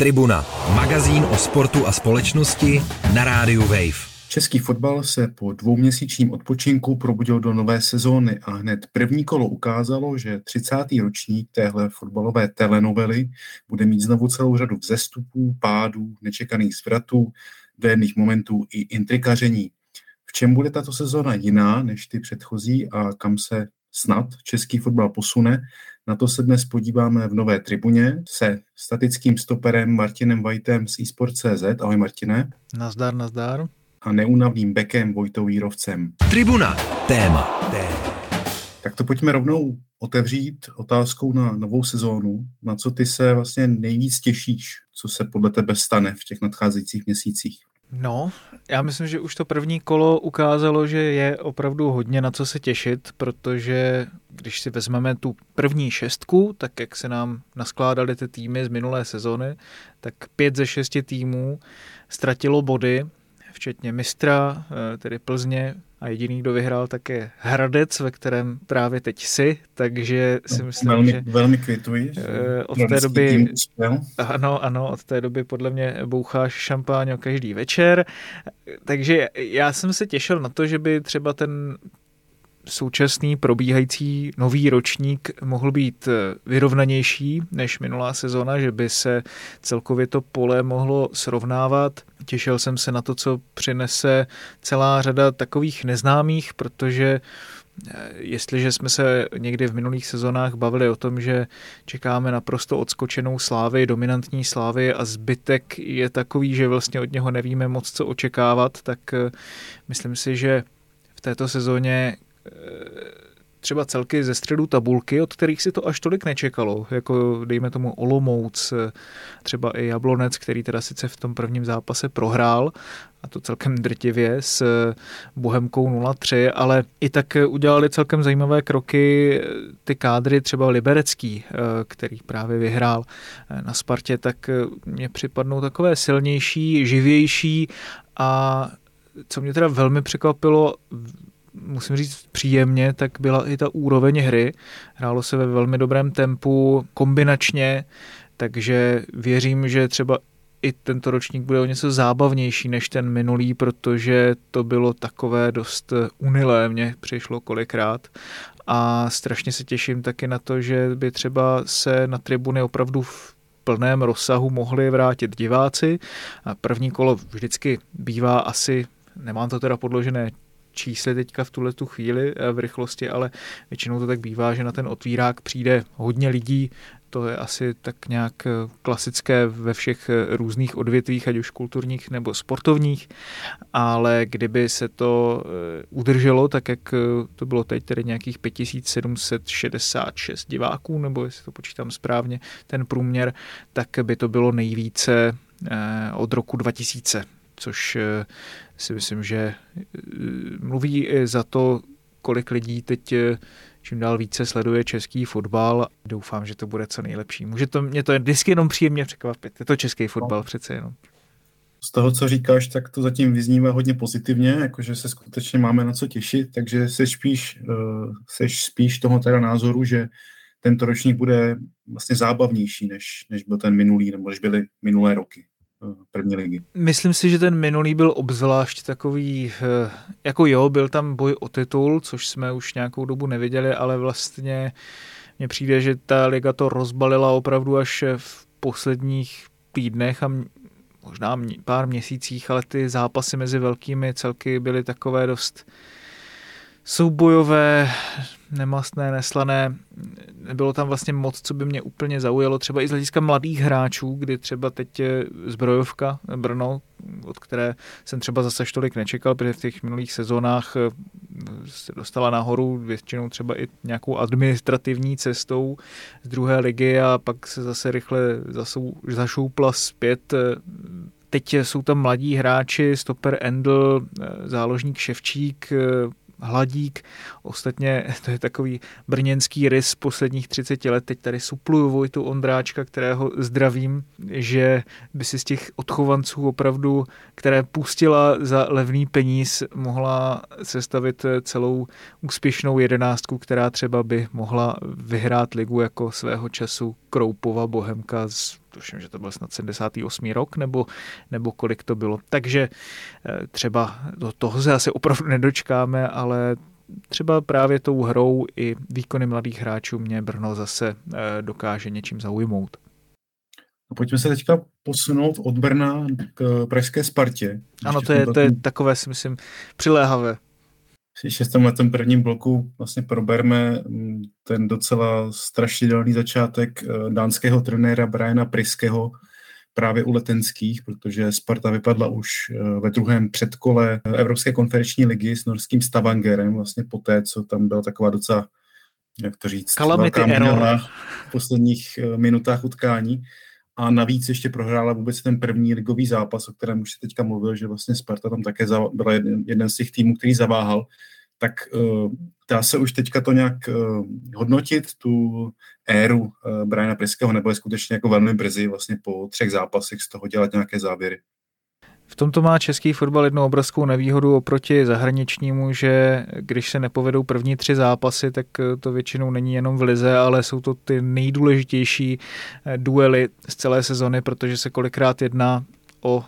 Tribuna, magazín o sportu a společnosti na rádiu Wave. Český fotbal se po dvouměsíčním odpočinku probudil do nové sezóny a hned první kolo ukázalo, že 30. ročník téhle fotbalové telenovely bude mít znovu celou řadu vzestupů, pádů, nečekaných zvratů, dojemných momentů i intrikaření. V čem bude tato sezóna jiná než ty předchozí a kam se snad český fotbal posune, na to se dnes podíváme v nové tribuně se statickým stoperem Martinem Vajtem z eSport.cz. Ahoj Martine. Nazdar, nazdar. A neunavným bekem Vojtou Jírovcem. Tribuna. Téma. Téma. Tak to pojďme rovnou otevřít otázkou na novou sezónu. Na co ty se vlastně nejvíc těšíš, co se podle tebe stane v těch nadcházejících měsících? No, já myslím, že už to první kolo ukázalo, že je opravdu hodně na co se těšit, protože když si vezmeme tu první šestku, tak jak se nám naskládaly ty týmy z minulé sezony, tak pět ze šesti týmů ztratilo body, včetně mistra, eh, tedy Plzně, a jediný, kdo vyhrál, tak je Hradec, ve kterém právě teď si, takže si myslím, velmi, že... Velmi kvituji. Eh, od té doby... Ano, ano, od té doby podle mě boucháš šampáň každý večer, takže já jsem se těšil na to, že by třeba ten současný probíhající nový ročník mohl být eh, vyrovnanější než minulá sezona, že by se celkově to pole mohlo srovnávat. Těšil jsem se na to, co přinese celá řada takových neznámých, protože eh, Jestliže jsme se někdy v minulých sezónách bavili o tom, že čekáme naprosto odskočenou slávy, dominantní slávy a zbytek je takový, že vlastně od něho nevíme moc co očekávat, tak eh, myslím si, že v této sezóně třeba celky ze středu tabulky, od kterých si to až tolik nečekalo, jako dejme tomu Olomouc, třeba i Jablonec, který teda sice v tom prvním zápase prohrál, a to celkem drtivě s Bohemkou 0-3, ale i tak udělali celkem zajímavé kroky ty kádry, třeba Liberecký, který právě vyhrál na Spartě, tak mě připadnou takové silnější, živější a co mě teda velmi překvapilo, musím říct příjemně, tak byla i ta úroveň hry. Hrálo se ve velmi dobrém tempu, kombinačně, takže věřím, že třeba i tento ročník bude o něco zábavnější než ten minulý, protože to bylo takové dost unilé, mně přišlo kolikrát. A strašně se těším taky na to, že by třeba se na tribuny opravdu v plném rozsahu mohli vrátit diváci. A první kolo vždycky bývá asi, nemám to teda podložené čísly teďka v tuhle tu chvíli eh, v rychlosti, ale většinou to tak bývá, že na ten otvírák přijde hodně lidí, to je asi tak nějak eh, klasické ve všech eh, různých odvětvích, ať už kulturních nebo sportovních, ale kdyby se to udrželo, tak jak to bylo teď, tedy nějakých 5766 diváků, nebo jestli to počítám správně, ten průměr, tak by to bylo nejvíce od roku 2000 což eh, si myslím, že eh, mluví i za to, kolik lidí teď eh, čím dál více sleduje český fotbal. Doufám, že to bude co nejlepší. Může to, mě to vždycky jenom příjemně překvapit. Je to český fotbal no. přece jenom. Z toho, co říkáš, tak to zatím vyznívá hodně pozitivně, jakože se skutečně máme na co těšit, takže se spíš, seš spíš toho teda názoru, že tento ročník bude vlastně zábavnější, než, než byl ten minulý, nebo než byly minulé roky první ligy. Myslím si, že ten minulý byl obzvlášť takový, eh, jako jo, byl tam boj o titul, což jsme už nějakou dobu neviděli, ale vlastně mně přijde, že ta liga to rozbalila opravdu až v posledních týdnech a možná pár měsících, ale ty zápasy mezi velkými celky byly takové dost soubojové, nemastné, neslané. Nebylo tam vlastně moc, co by mě úplně zaujalo, třeba i z hlediska mladých hráčů, kdy třeba teď je zbrojovka Brno, od které jsem třeba zase tolik nečekal, protože v těch minulých sezónách eh, se dostala nahoru většinou třeba i nějakou administrativní cestou z druhé ligy a pak se zase rychle zašoupla zpět Teď jsou tam mladí hráči, stoper Endl, eh, záložník Ševčík, eh, Hladík. Ostatně to je takový brněnský rys posledních 30 let. Teď tady supluju Vojtu Ondráčka, kterého zdravím, že by si z těch odchovanců opravdu, které pustila za levný peníz, mohla sestavit celou úspěšnou jedenáctku, která třeba by mohla vyhrát ligu jako svého času Kroupova Bohemka z tuším, že to byl snad 78. rok, nebo, nebo kolik to bylo. Takže eh, třeba do toho se asi opravdu nedočkáme, ale třeba právě tou hrou i výkony mladých hráčů mě Brno zase eh, dokáže něčím zaujmout. A pojďme se teďka posunout od Brna k pražské Spartě. Ano, to je, to je takové, si myslím, přiléhavé. Ještě v tomhle prvním bloku vlastně proberme mm, ten docela strašidelný začátek eh, dánského trenéra Briana Priského právě u letenských, protože Sparta vypadla už eh, ve druhém předkole Evropské konferenční ligy s norským Stavangerem, vlastně poté, co tam byla taková docela, jak to říct, Calamity error. v posledních eh, minutách utkání a navíc ještě prohrála vůbec ten první ligový zápas, o kterém už se teďka mluvil, že vlastně Sparta tam také byla jeden, jeden z těch týmů, který zaváhal, tak uh, dá se už teďka to nějak uh, hodnotit, tu éru uh, Briana Priského, nebo je skutečně jako velmi brzy vlastně po třech zápasech z toho dělat nějaké závěry? V tomto má český fotbal jednu obrovskou nevýhodu oproti zahraničnímu, že když se nepovedou první tři zápasy, tak to většinou není jenom v lize, ale jsou to ty nejdůležitější eh, duely z celé sezony, protože se kolikrát jedná o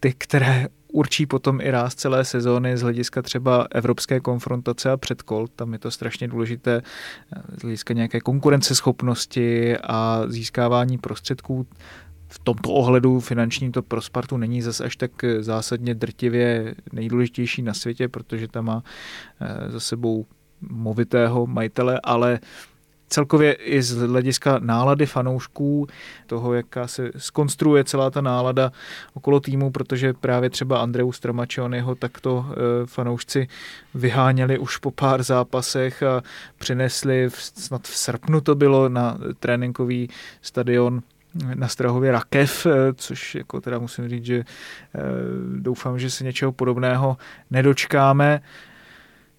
ty, které určí potom i ráz celé sezóny z hlediska třeba evropské konfrontace a předkol. Tam je to strašně důležité eh, z hlediska nějaké konkurenceschopnosti a získávání prostředků v tomto ohledu finanční to pro Spartu není zase až tak zásadně drtivě nejdůležitější na světě, protože tam má eh, za sebou movitého majitele, ale celkově i z hlediska nálady fanoušků, toho, jaká se skonstruuje celá ta nálada okolo týmu, protože právě třeba Andreu Stramačonyho takto eh, fanoušci vyháněli už po pár zápasech a přinesli, snad v srpnu to bylo, na tréninkový stadion na Strahově Rakev, eh, což jako teda musím říct, že eh, doufám, že se něčeho podobného nedočkáme.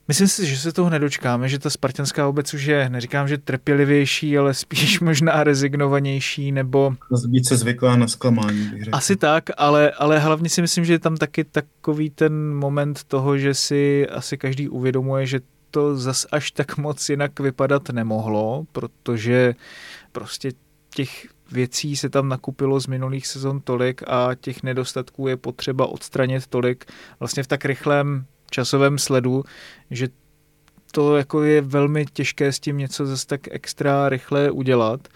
Myslím si, že se toho nedočkáme, že ta spartanská obec už je, neříkám, že trpělivější, ale spíš možná rezignovanější, nebo... Více zvyklá na zklamání, bych řekl. Asi tak, ale, ale hlavně si myslím, že je tam taky takový ten moment toho, že si asi každý uvědomuje, že to zas až tak moc jinak vypadat nemohlo, protože prostě těch věcí se tam nakupilo z minulých sezon tolik a těch nedostatků je potřeba odstranit tolik. Vlastně v tak rychlém časovém sledu, že to jako je velmi těžké s tím něco zase tak extra rychle udělat.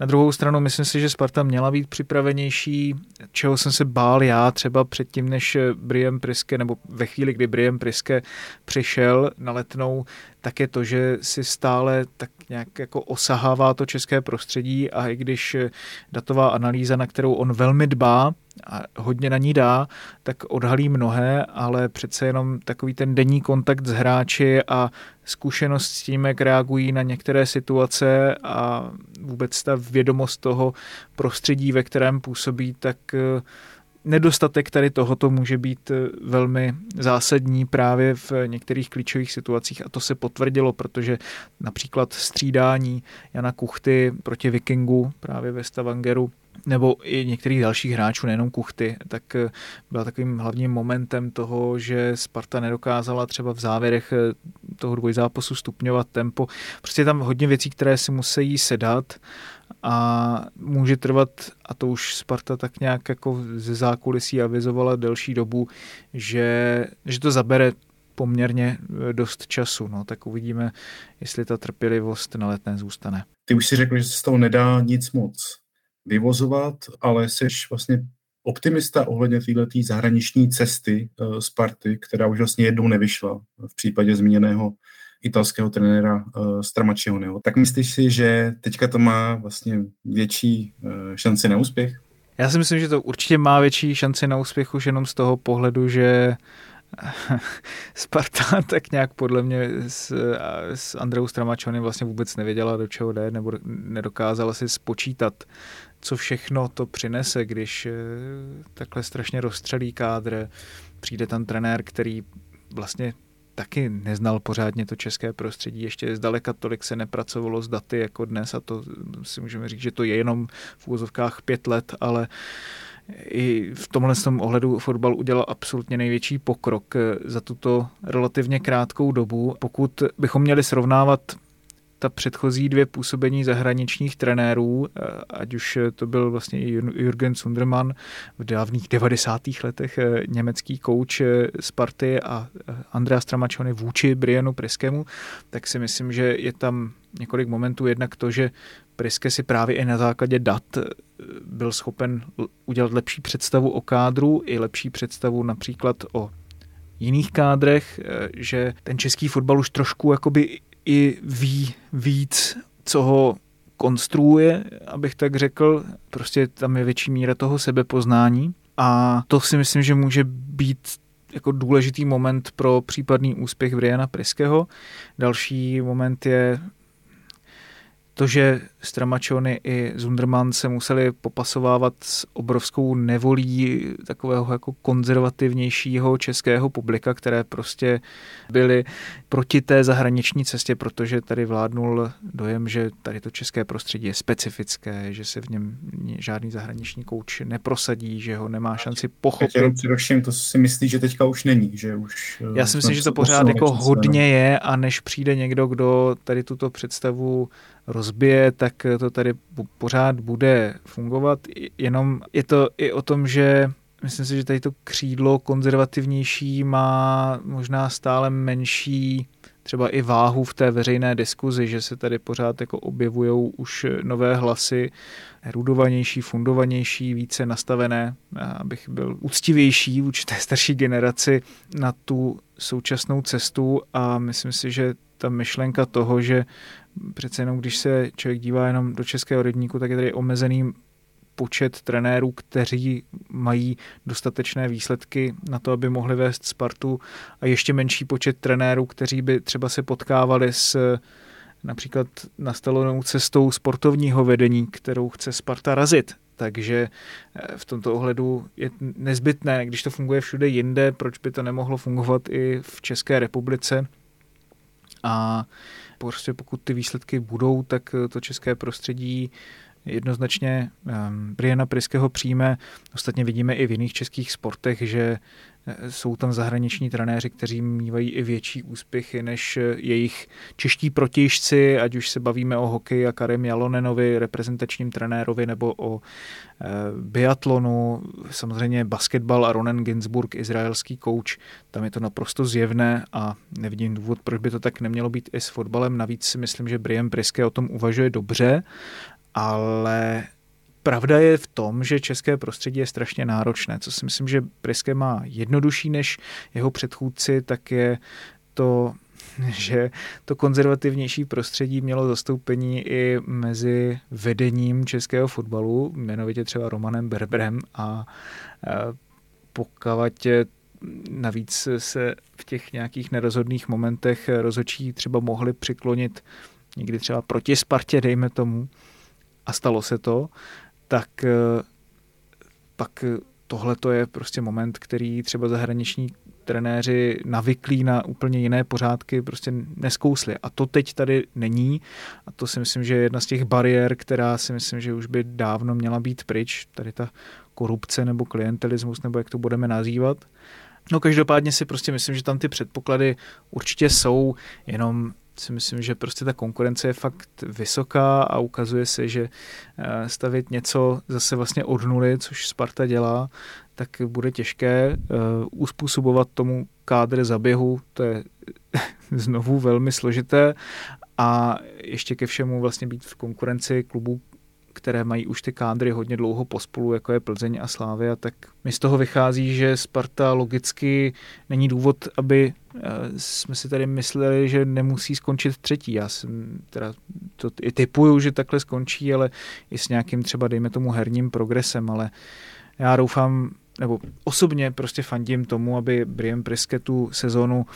Na druhou stranu myslím si, že Sparta měla být připravenější, čeho jsem se bál já třeba předtím, než Brian Priske, nebo ve chvíli, kdy Brian Priske přišel na letnou, tak je to, že si stále tak nějak jako osahává to české prostředí a i když datová analýza, na kterou on velmi dbá, a hodně na ní dá, tak odhalí mnohé, ale přece jenom takový ten denní kontakt s hráči a zkušenost s tím, jak reagují na některé situace a vůbec ta vědomost toho prostředí, ve kterém působí, tak eh, nedostatek tady tohoto může být eh, velmi zásadní právě v některých klíčových situacích. A to se potvrdilo, protože například střídání Jana Kuchty proti Vikingu právě ve Stavangeru nebo i některých dalších hráčů, nejenom Kuchty, tak eh, byla takovým hlavním momentem toho, že Sparta nedokázala třeba v závěrech eh, toho dvojzápasu stupňovat tempo. Prostě je tam hodně věcí, které si musí sedat a může trvat, a to už Sparta tak nějak jako ze zákulisí avizovala delší dobu, že, že to zabere poměrně eh, dost času. No, tak uvidíme, jestli ta trpělivost na letné zůstane. Ty už si řekl, že se z toho nedá nic moc vyvozovat, ale jsi vlastně optimista ohledně této zahraniční cesty uh, Sparty, která už vlastně jednou nevyšla v případě zmíněného italského trenéra uh, Stramačioneho. Tak myslíš si, že teďka to má vlastně větší uh, šanci na úspěch? Já si myslím, že to určitě má větší šanci na úspěch už jenom z toho pohledu, že Sparta tak nějak podle mě s, s Andreou Stramačonem vlastně vůbec nevěděla, do čeho jde, nebo nedokázala si spočítat co všechno to přinese, když eh, takhle strašně rozstřelí kádr, přijde tam trenér, který vlastně taky neznal pořádně to české prostředí, ještě zdaleka tolik se nepracovalo s daty jako dnes a to si můžeme říct, že to je jenom v úvozovkách pět let, ale i v tomhle tom ohledu fotbal udělal absolutně největší pokrok eh, za tuto relativně krátkou dobu. Pokud bychom měli srovnávat ta předchozí dvě působení zahraničních trenérů, eh, ať už to byl vlastně Jürgen Sundermann v dávných 90. letech německý kouč Sparty a Andrea Stramačony vůči Brianu Priskému, tak si myslím, že je tam několik momentů. Jednak to, že Priske si právě i na základě dat byl schopen udělat lepší představu o kádru i lepší představu například o jiných kádrech, eh, že ten český fotbal už trošku jakoby i ví víc, co ho konstruuje, abych tak řekl. Prostě tam je větší míra toho sebepoznání a to si myslím, že může být jako důležitý moment pro případný úspěch Briana Priského. Další moment je to, že Stramačony i Zunderman se museli popasovávat s obrovskou nevolí takového jako konzervativnějšího českého publika, které prostě byly proti té zahraniční cestě, protože tady vládnul dojem, že tady to české prostředí je specifické, že se v něm žádný zahraniční kouč neprosadí, že ho nemá šanci pochopit. Jenom především to si myslí, že teďka už není, že už... Já si myslím, že to pořád jako hodně je a než přijde někdo, kdo tady tuto představu rozbije, tak to tady pořád bude fungovat. Jenom je to i o tom, že myslím si, že tady to křídlo konzervativnější má možná stále menší třeba i váhu v té veřejné diskuzi, že se tady pořád jako objevují už nové hlasy, erudovanější, fundovanější, více nastavené, abych byl úctivější vůči té starší generaci na tu současnou cestu a myslím si, že ta myšlenka toho, že přece jenom když se člověk dívá jenom do českého rybníku, tak je tady omezený počet trenérů, kteří mají dostatečné výsledky na to, aby mohli vést Spartu a ještě menší počet trenérů, kteří by třeba se potkávali s například nastalonou cestou sportovního vedení, kterou chce Sparta razit. Takže eh, v tomto ohledu je nezbytné, když to funguje všude jinde, proč by to nemohlo fungovat i v České republice. A prostě pokud ty výsledky budou, tak to české prostředí jednoznačně um, Briana Priského přijme. Ostatně vidíme i v jiných českých sportech, že eh, jsou tam zahraniční trenéři, kteří mývají i větší úspěchy než eh, jejich čeští protějšci, ať už se bavíme o hokeji a Karim Jalonenovi, reprezentačním trenérovi, nebo o e, biatlonu, samozřejmě basketbal a Ronen Ginsburg, izraelský kouč, tam je to naprosto zjevné a nevidím důvod, proč by to tak nemělo být i s fotbalem. Navíc si myslím, že Brian Priske o tom uvažuje dobře ale pravda je v tom, že české prostředí je strašně náročné. Co si myslím, že Priske má jednodušší než jeho předchůdci, tak je to že to konzervativnější prostředí mělo zastoupení i mezi vedením českého fotbalu, jmenovitě třeba Romanem Berberem a pokud navíc se v těch nějakých nerozhodných momentech rozhodčí třeba mohli přiklonit někdy třeba proti Spartě, dejme tomu, a stalo se to, tak eh, pak tohle to je prostě moment, který třeba zahraniční trenéři navyklí na úplně jiné pořádky prostě neskousli. A to teď tady není. A to si myslím, že je jedna z těch bariér, která si myslím, že už by dávno měla být pryč. Tady ta korupce nebo klientelismus, nebo jak to budeme nazývat. No každopádně si prostě myslím, že tam ty předpoklady určitě jsou, jenom si myslím, že prostě ta konkurence je fakt vysoká a ukazuje se, že eh, stavit něco zase vlastně od nuly, což Sparta dělá, tak bude těžké uh, uspůsobovat tomu kádr zaběhu, to je znovu velmi složité a ještě ke všemu vlastně být v konkurenci klubů, které mají už ty kádry hodně dlouho pospolu, jako je Plzeň a Slávia, tak mi z toho vychází, že Sparta logicky není důvod, aby eh, jsme si tady mysleli, že nemusí skončit třetí. Já jsem teda to i typuju, že takhle skončí, ale i s nějakým třeba, dejme tomu, herním progresem, ale já doufám, nebo osobně prostě fandím tomu, aby Brian Priske tu sezonu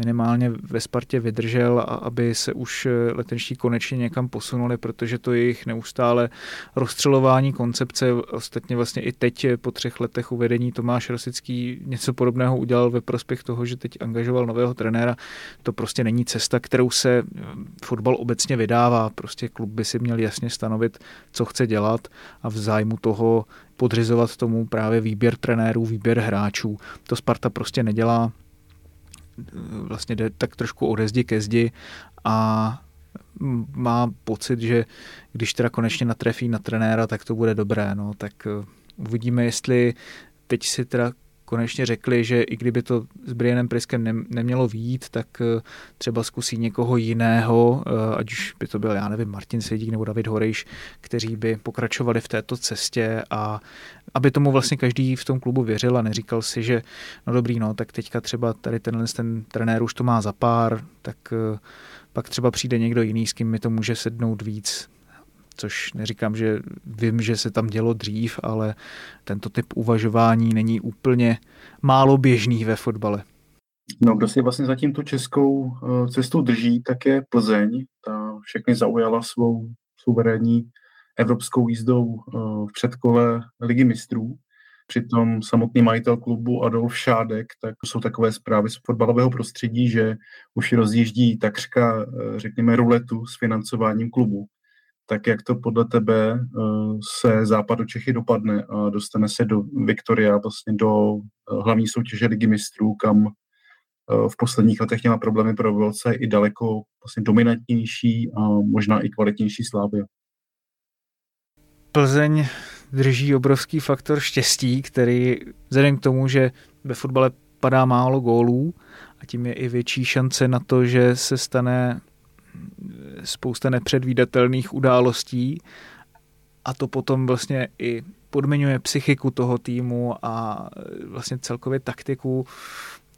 minimálně ve Spartě vydržel a aby se už eh, letenští konečně někam posunuli, protože to jejich neustále rozstřelování koncepce, ostatně vlastně i teď eh, po třech letech uvedení Tomáš Rosický něco podobného udělal ve prospěch toho, že teď angažoval nového trenéra. To prostě není cesta, kterou se eh, fotbal obecně vydává. Prostě klub by si měl jasně stanovit, co chce dělat a v zájmu toho podřizovat tomu právě výběr trenérů, výběr hráčů. To Sparta prostě nedělá vlastně jde tak trošku ode zdi ke zdi a má pocit, že když teda konečně natrefí na trenéra, tak to bude dobré. No, tak eh, uvidíme, jestli teď si teda konečně řekli, že i kdyby to s Brianem Priskem nemělo výjít, tak eh, třeba zkusí někoho jiného, eh, ať už by to byl, já nevím, Martin Sedík nebo David Horejš, kteří by pokračovali v této cestě a aby tomu vlastně každý v tom klubu věřil a neříkal si, že no dobrý, no, tak teďka třeba tady tenhle ten trenér už to má za pár, tak eh, pak třeba přijde někdo jiný, s kým mi to může sednout víc což neříkám, že vím, že se tam dělo dřív, ale tento typ uvažování není úplně málo běžný ve fotbale. No, kdo si vlastně zatím tu českou eh, cestu drží, tak je Plzeň. Ta všechny zaujala svou suverénní evropskou jízdou eh, v předkole Ligy mistrů. Přitom samotný majitel klubu Adolf Šádek, tak jsou takové zprávy z fotbalového prostředí, že už rozjíždí takřka, eh, řekněme, ruletu s financováním klubu tak jak to podle tebe eh, se západu Čechy dopadne a dostane se do Viktoria, vlastně do eh, hlavní soutěže ligy mistrů, kam eh, v posledních letech měla problémy pro se i daleko vlastně dominantnější a možná i kvalitnější slávy. Plzeň drží obrovský faktor štěstí, který vzhledem k tomu, že ve fotbale padá málo gólů a tím je i větší šance na to, že se stane spousta nepředvídatelných událostí a to potom vlastně i podmiňuje psychiku toho týmu a vlastně celkově taktiku,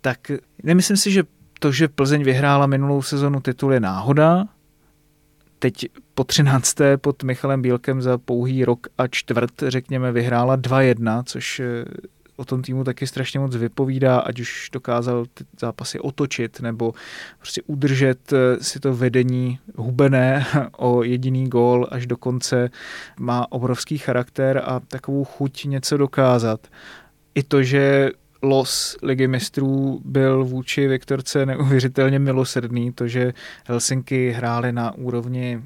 tak nemyslím si, že to, že Plzeň vyhrála minulou sezonu titul je náhoda. Teď po 13. pod Michalem Bílkem za pouhý rok a čtvrt, řekněme, vyhrála 2-1, což o tom týmu taky strašně moc vypovídá, ať už dokázal ty zápasy otočit nebo prostě udržet eh, si to vedení hubené o jediný gól až do konce. Má obrovský charakter a takovou chuť něco dokázat. I to, že los ligy mistrů byl vůči Viktorce neuvěřitelně milosrdný, to, že Helsinky hrály na úrovni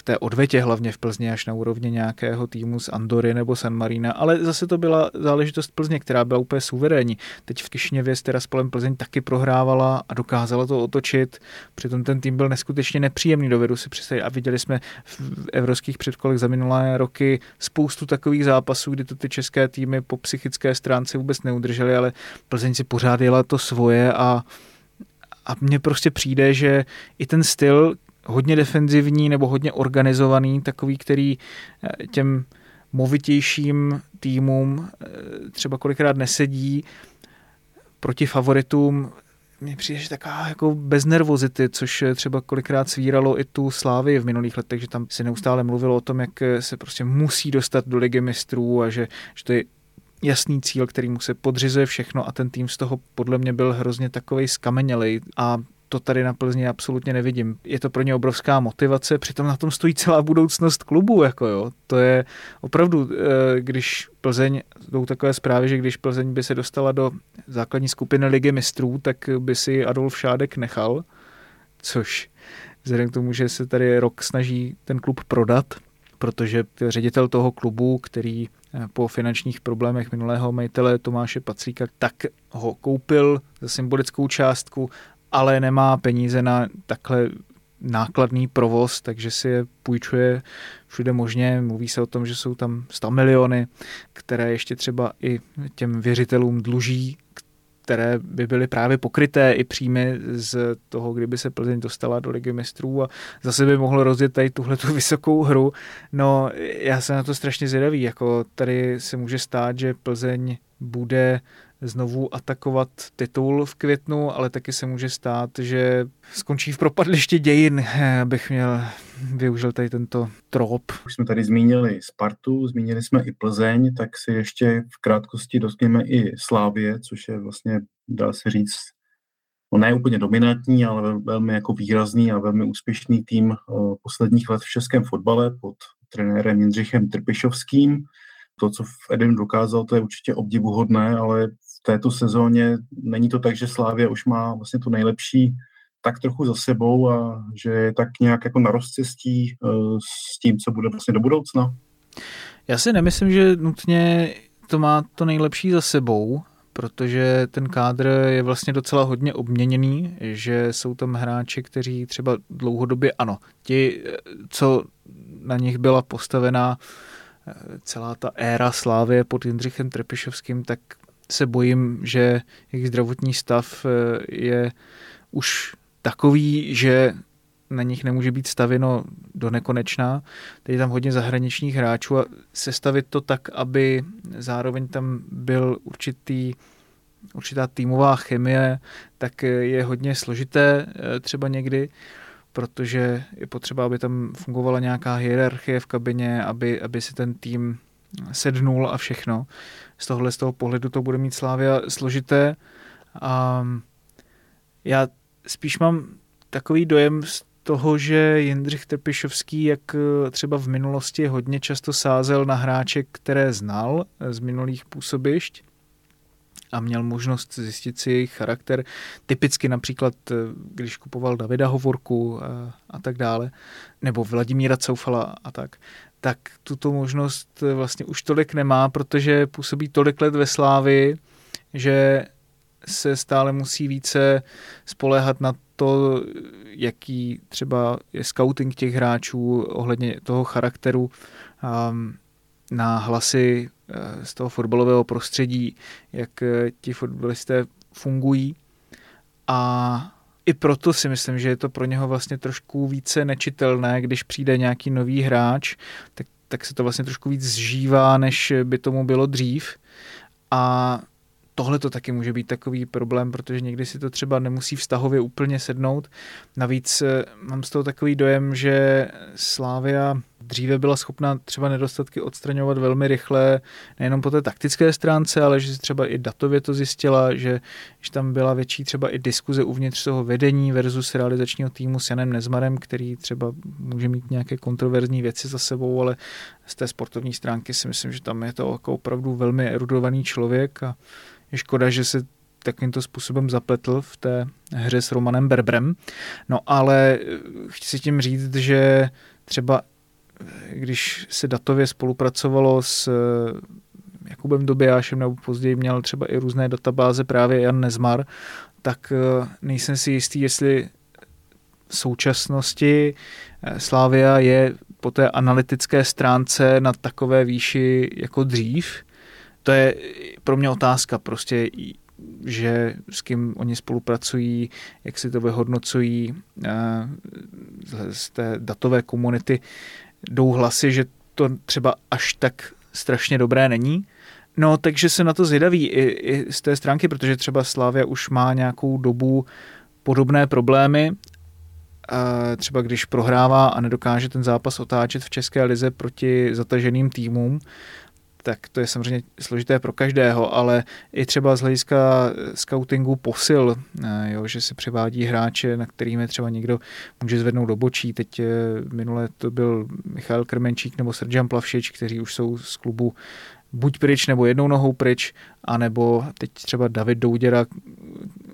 v té odvetě hlavně v Plzni až na úrovni nějakého týmu z Andory nebo San Marina, ale zase to byla záležitost Plzně, která byla úplně suverénní. Teď v Kišněvě s Tiraspolem Plzeň taky prohrávala a dokázala to otočit, přitom ten tým byl neskutečně nepříjemný, dovedu si představit a viděli jsme v evropských předkolech za minulé roky spoustu takových zápasů, kdy to ty české týmy po psychické stránce vůbec neudržely, ale Plzeň si pořád jela to svoje a a mně prostě přijde, že i ten styl, hodně defenzivní nebo hodně organizovaný, takový, který eh, těm movitějším týmům eh, třeba kolikrát nesedí proti favoritům mně přijde, že taková jako bez nervozity, což třeba kolikrát svíralo i tu Slávy v minulých letech, že tam se neustále mluvilo o tom, jak se prostě musí dostat do ligy mistrů a že, že to je jasný cíl, který mu se podřizuje všechno a ten tým z toho podle mě byl hrozně takovej skamenělej a to tady na Plzni absolutně nevidím. Je to pro ně obrovská motivace, přitom na tom stojí celá budoucnost klubu. Jako jo. To je opravdu, eh, když Plzeň, jdou takové zprávy, že když Plzeň by se dostala do základní skupiny ligy mistrů, tak by si Adolf Šádek nechal, což vzhledem k tomu, že se tady rok snaží ten klub prodat, protože ředitel toho klubu, který eh, po finančních problémech minulého majitele Tomáše Pacíka, tak ho koupil za symbolickou částku ale nemá peníze na takhle nákladný provoz, takže si je půjčuje všude možně. Mluví se o tom, že jsou tam 100 miliony, které ještě třeba i těm věřitelům dluží, které by byly právě pokryté i příjmy z toho, kdyby se Plzeň dostala do ligy mistrů a zase by mohlo rozjet tady tuhle tu vysokou hru. No, já jsem na to strašně zvědavý, jako tady se může stát, že Plzeň bude znovu atakovat titul v květnu, ale taky se může stát, že skončí v propadliště dějin, abych měl využil tady tento trop. Už jsme tady zmínili Spartu, zmínili jsme i Plzeň, tak si ještě v krátkosti dotkneme i Slávě, což je vlastně, dá se říct, no ne úplně dominantní, ale velmi jako výrazný a velmi úspěšný tým eh, posledních let v českém fotbale pod trenérem Jindřichem Trpišovským. To, co v Eden dokázal, to je určitě obdivuhodné, ale v této sezóně není to tak, že Slávě už má vlastně tu nejlepší tak trochu za sebou a že je tak nějak jako na rozcestí eh, s tím, co bude vlastně do budoucna? Já si nemyslím, že nutně to má to nejlepší za sebou, protože ten kádr je vlastně docela hodně obměněný, že jsou tam hráči, kteří třeba dlouhodobě, ano, ti, co na nich byla postavená eh, celá ta éra Slávě pod Jindřichem Trepišovským, tak se bojím, že jejich zdravotní stav eh, je už takový, že na nich nemůže být stavěno do nekonečná. Teď je tam hodně zahraničních hráčů a sestavit to tak, aby zároveň tam byl určitý určitá týmová chemie, tak je hodně složité eh, třeba někdy, protože je potřeba, aby tam fungovala nějaká hierarchie v kabině, aby, aby si ten tým sednul a všechno. Z tohohle z toho pohledu to bude mít Slávia složité. A já spíš mám takový dojem z toho, že Jindřich Trpišovský, jak eh, třeba v minulosti hodně často sázel na hráče, které znal z minulých působišť a měl možnost zjistit si jejich charakter. Typicky například, eh, když kupoval Davida Hovorku a, a tak dále, nebo Vladimíra Coufala a tak, tak tuto možnost vlastně už tolik nemá, protože působí tolik let ve Slávi, že se stále musí více spoléhat na to, jaký třeba je scouting těch hráčů ohledně toho charakteru, um, na hlasy uh, z toho fotbalového prostředí, jak uh, ti fotbalisté fungují. A i proto si myslím, že je to pro něho vlastně trošku více nečitelné, když přijde nějaký nový hráč, tak, tak se to vlastně trošku víc zžívá, než by tomu bylo dřív. A tohle to taky může být takový problém, protože někdy si to třeba nemusí vztahově úplně sednout. Navíc eh, mám z toho takový dojem, že Slávia dříve byla schopna třeba nedostatky odstraňovat velmi rychle, nejenom po té taktické stránce, ale že si třeba i datově to zjistila, že, že tam byla větší třeba i diskuze uvnitř toho vedení versus realizačního týmu s Janem Nezmarem, který třeba může mít nějaké kontroverzní věci za sebou, ale z té sportovní stránky si myslím, že tam je to jako opravdu velmi erudovaný člověk a je škoda, že se takýmto způsobem zapletl v té hře s Romanem Berbrem. No ale chci tím říct, že třeba když se datově spolupracovalo s eh, Jakubem Dobijášem nebo později měl třeba i různé databáze právě Jan Nezmar, tak nejsem si jistý, jestli v současnosti Slávia je po té analytické stránce na takové výši jako dřív, to je pro mě otázka prostě, že s kým oni spolupracují, jak si to vyhodnocují eh, z té datové komunity. Jdou hlasy, že to třeba až tak strašně dobré není. No, takže se na to zvědaví i, i z té stránky, protože třeba Slávia už má nějakou dobu podobné problémy, eh, třeba když prohrává a nedokáže ten zápas otáčet v České lize proti zataženým týmům, tak to je samozřejmě složité pro každého, ale i třeba z hlediska scoutingu posil, eh, jo, že se převádí hráče, na kterými třeba někdo může zvednout do bočí. Teď eh, minule to byl Michal Krmenčík nebo Srdžan Plavšič, kteří už jsou z klubu buď pryč nebo jednou nohou pryč, anebo teď třeba David Douděra,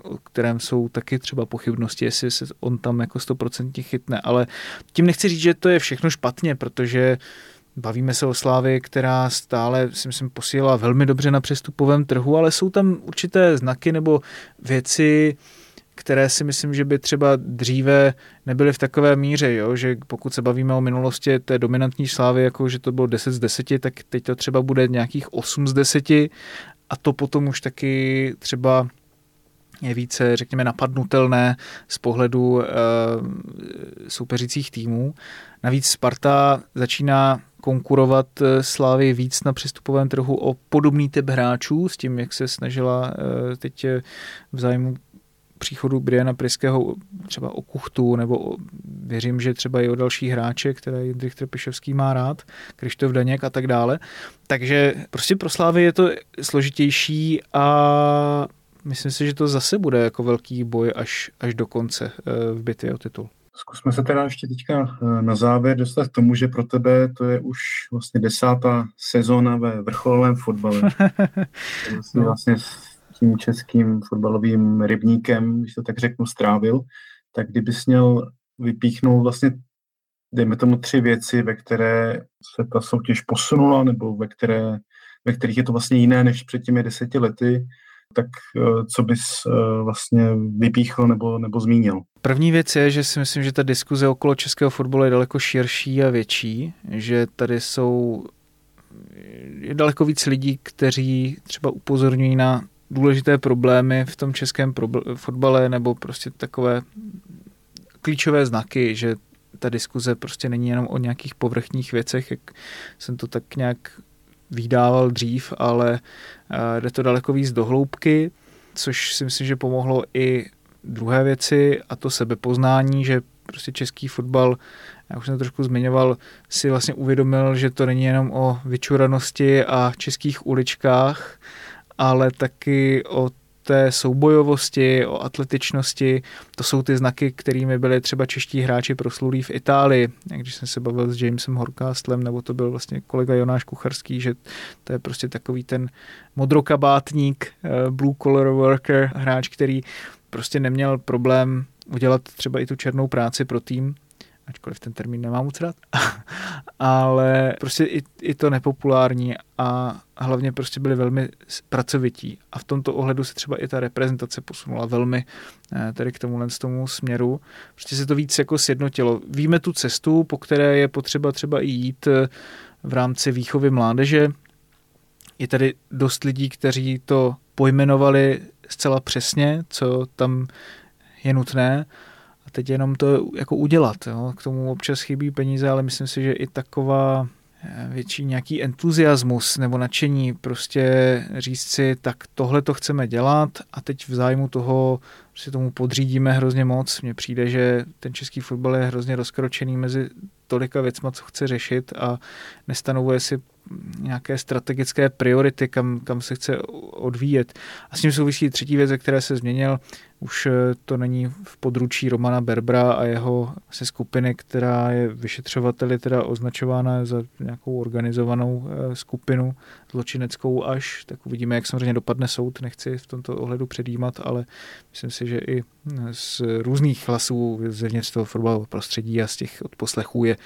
o kterém jsou taky třeba pochybnosti, jestli se on tam jako stoprocentně chytne, ale tím nechci říct, že to je všechno špatně, protože Bavíme se o Slávě, která stále, si myslím, posílala velmi dobře na přestupovém trhu, ale jsou tam určité znaky nebo věci, které si myslím, že by třeba dříve nebyly v takové míře, jo? že pokud se bavíme o minulosti té dominantní slávy, jako že to bylo 10 z 10, tak teď to třeba bude nějakých 8 z 10 a to potom už taky třeba je více, řekněme, napadnutelné z pohledu e, soupeřících týmů. Navíc Sparta začíná konkurovat eh, Slávy víc na přestupovém trhu o podobný typ hráčů s tím, jak se snažila eh, teď v zájmu příchodu Briana Priského třeba o Kuchtu, nebo o, věřím, že třeba i o další hráče, které Jindřich Trpišovský má rád, Krištof Daněk a tak dále. Takže prostě pro Slávy je to složitější a myslím si, že to zase bude jako velký boj až, až do konce v bitvě o titul. Zkusme se teda ještě teďka eh, na závěr dostat k tomu, že pro tebe to je už vlastně desátá sezóna ve vrcholovém fotbale. vlastně, no. vlastně s tím českým fotbalovým rybníkem, když to tak řeknu, strávil, tak kdybys měl vypíchnout vlastně dejme tomu tři věci, ve které se ta soutěž posunula, nebo ve, které, ve kterých je to vlastně jiné než před těmi deseti lety, tak co bys vlastně vypíchl nebo, nebo zmínil? První věc je, že si myslím, že ta diskuze okolo českého fotbalu je daleko širší a větší, že tady jsou je daleko víc lidí, kteří třeba upozorňují na důležité problémy v tom českém fotbale nebo prostě takové klíčové znaky, že ta diskuze prostě není jenom o nějakých povrchních věcech, jak jsem to tak nějak vydával dřív, ale eh, jde to daleko víc do hloubky, což si myslím, že pomohlo i druhé věci a to sebepoznání, že prostě český fotbal, já už jsem to trošku zmiňoval, si vlastně uvědomil, že to není jenom o vyčuranosti a českých uličkách, ale taky o té soubojovosti, o atletičnosti. To jsou ty znaky, kterými byli třeba čeští hráči proslulí v Itálii. Když jsem se bavil s Jamesem Horkastlem, nebo to byl vlastně kolega Jonáš Kucharský, že to je prostě takový ten modrokabátník, eh, blue collar worker, hráč, který prostě neměl problém udělat třeba i tu černou práci pro tým, ačkoliv ten termín nemám moc rád, ale prostě i, i to nepopulární a hlavně prostě byli velmi pracovití a v tomto ohledu se třeba i ta reprezentace posunula velmi eh, tedy k tomu z tomu směru. Prostě se to víc jako sjednotilo. Víme tu cestu, po které je potřeba třeba i jít eh, v rámci výchovy mládeže. Je tady dost lidí, kteří to pojmenovali zcela přesně, co tam je nutné a teď jenom to jako udělat. Jo. K tomu občas chybí peníze, ale myslím si, že i taková eh, větší nějaký entuziasmus nebo nadšení, prostě říct si, tak tohle to chceme dělat a teď v zájmu toho si tomu podřídíme hrozně moc. Mně přijde, že ten český fotbal je hrozně rozkročený mezi tolika věcma, co chce řešit a nestanovuje si nějaké strategické priority, kam, kam se chce odvíjet. A s tím souvisí třetí věc, ze které se změnil. Už eh, to není v područí Romana Berbra a jeho se skupiny, která je vyšetřovateli teda označována za nějakou organizovanou eh, skupinu zločineckou až, tak uvidíme, jak samozřejmě dopadne soud. Nechci v tomto ohledu předjímat, ale myslím si, že i z různých hlasů zevnitř toho fotbalového prostředí a z těch odposlechů je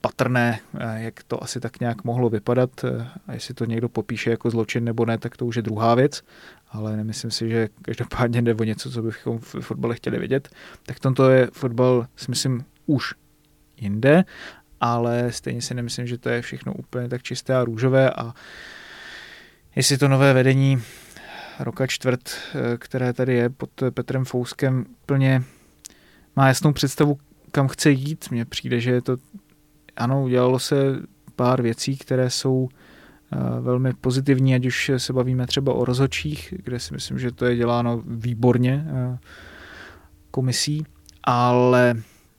patrné, eh, jak to asi tak nějak mohlo vypadat. Eh, a jestli to někdo popíše jako zločin nebo ne, tak to už je druhá věc. Ale nemyslím si, že každopádně jde o něco, co bychom v fotbale chtěli vidět. Tak tomto je fotbal, si myslím, už jinde, ale stejně si nemyslím, že to je všechno úplně tak čisté a růžové a jestli to nové vedení roka čtvrt, eh, které tady je pod Petrem Fouskem, plně má jasnou představu, kam chce jít. Mně přijde, že je to ano, udělalo se pár věcí, které jsou eh, velmi pozitivní, ať už se bavíme třeba o rozhodčích, kde si myslím, že to je děláno výborně eh, komisí, ale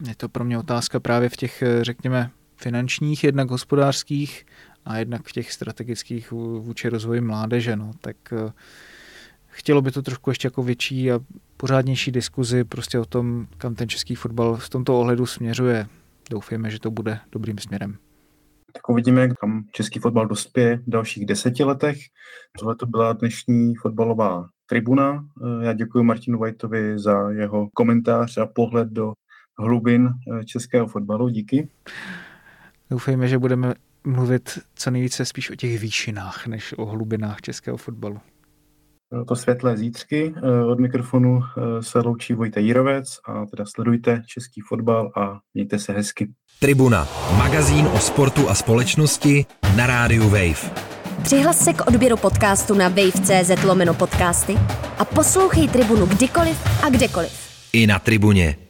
je to pro mě otázka právě v těch, eh, řekněme, finančních, jednak hospodářských a jednak v těch strategických vůči rozvoji mládeže. No. Tak chtělo by to trošku ještě jako větší a pořádnější diskuzi prostě o tom, kam ten český fotbal v tomto ohledu směřuje doufejme, že to bude dobrým směrem. Tak uvidíme, kam český fotbal dospěje v dalších deseti letech. Tohle to byla dnešní fotbalová tribuna. Já děkuji Martinu Vajtovi za jeho komentář a pohled do hlubin eh, českého fotbalu. Díky. Doufejme, že budeme mluvit co nejvíce spíš o těch výšinách, než o hlubinách českého fotbalu. Eh, to světlé zítřky. Eh, od mikrofonu eh, se loučí Vojta Jírovec a teda sledujte český fotbal a mějte se hezky. Tribuna, magazín o sportu a společnosti na rádiu Wave. Přihlas se k odběru podcastu na wave.cz lomeno podcasty a poslouchej Tribunu kdykoliv a kdekoliv. I na Tribuně.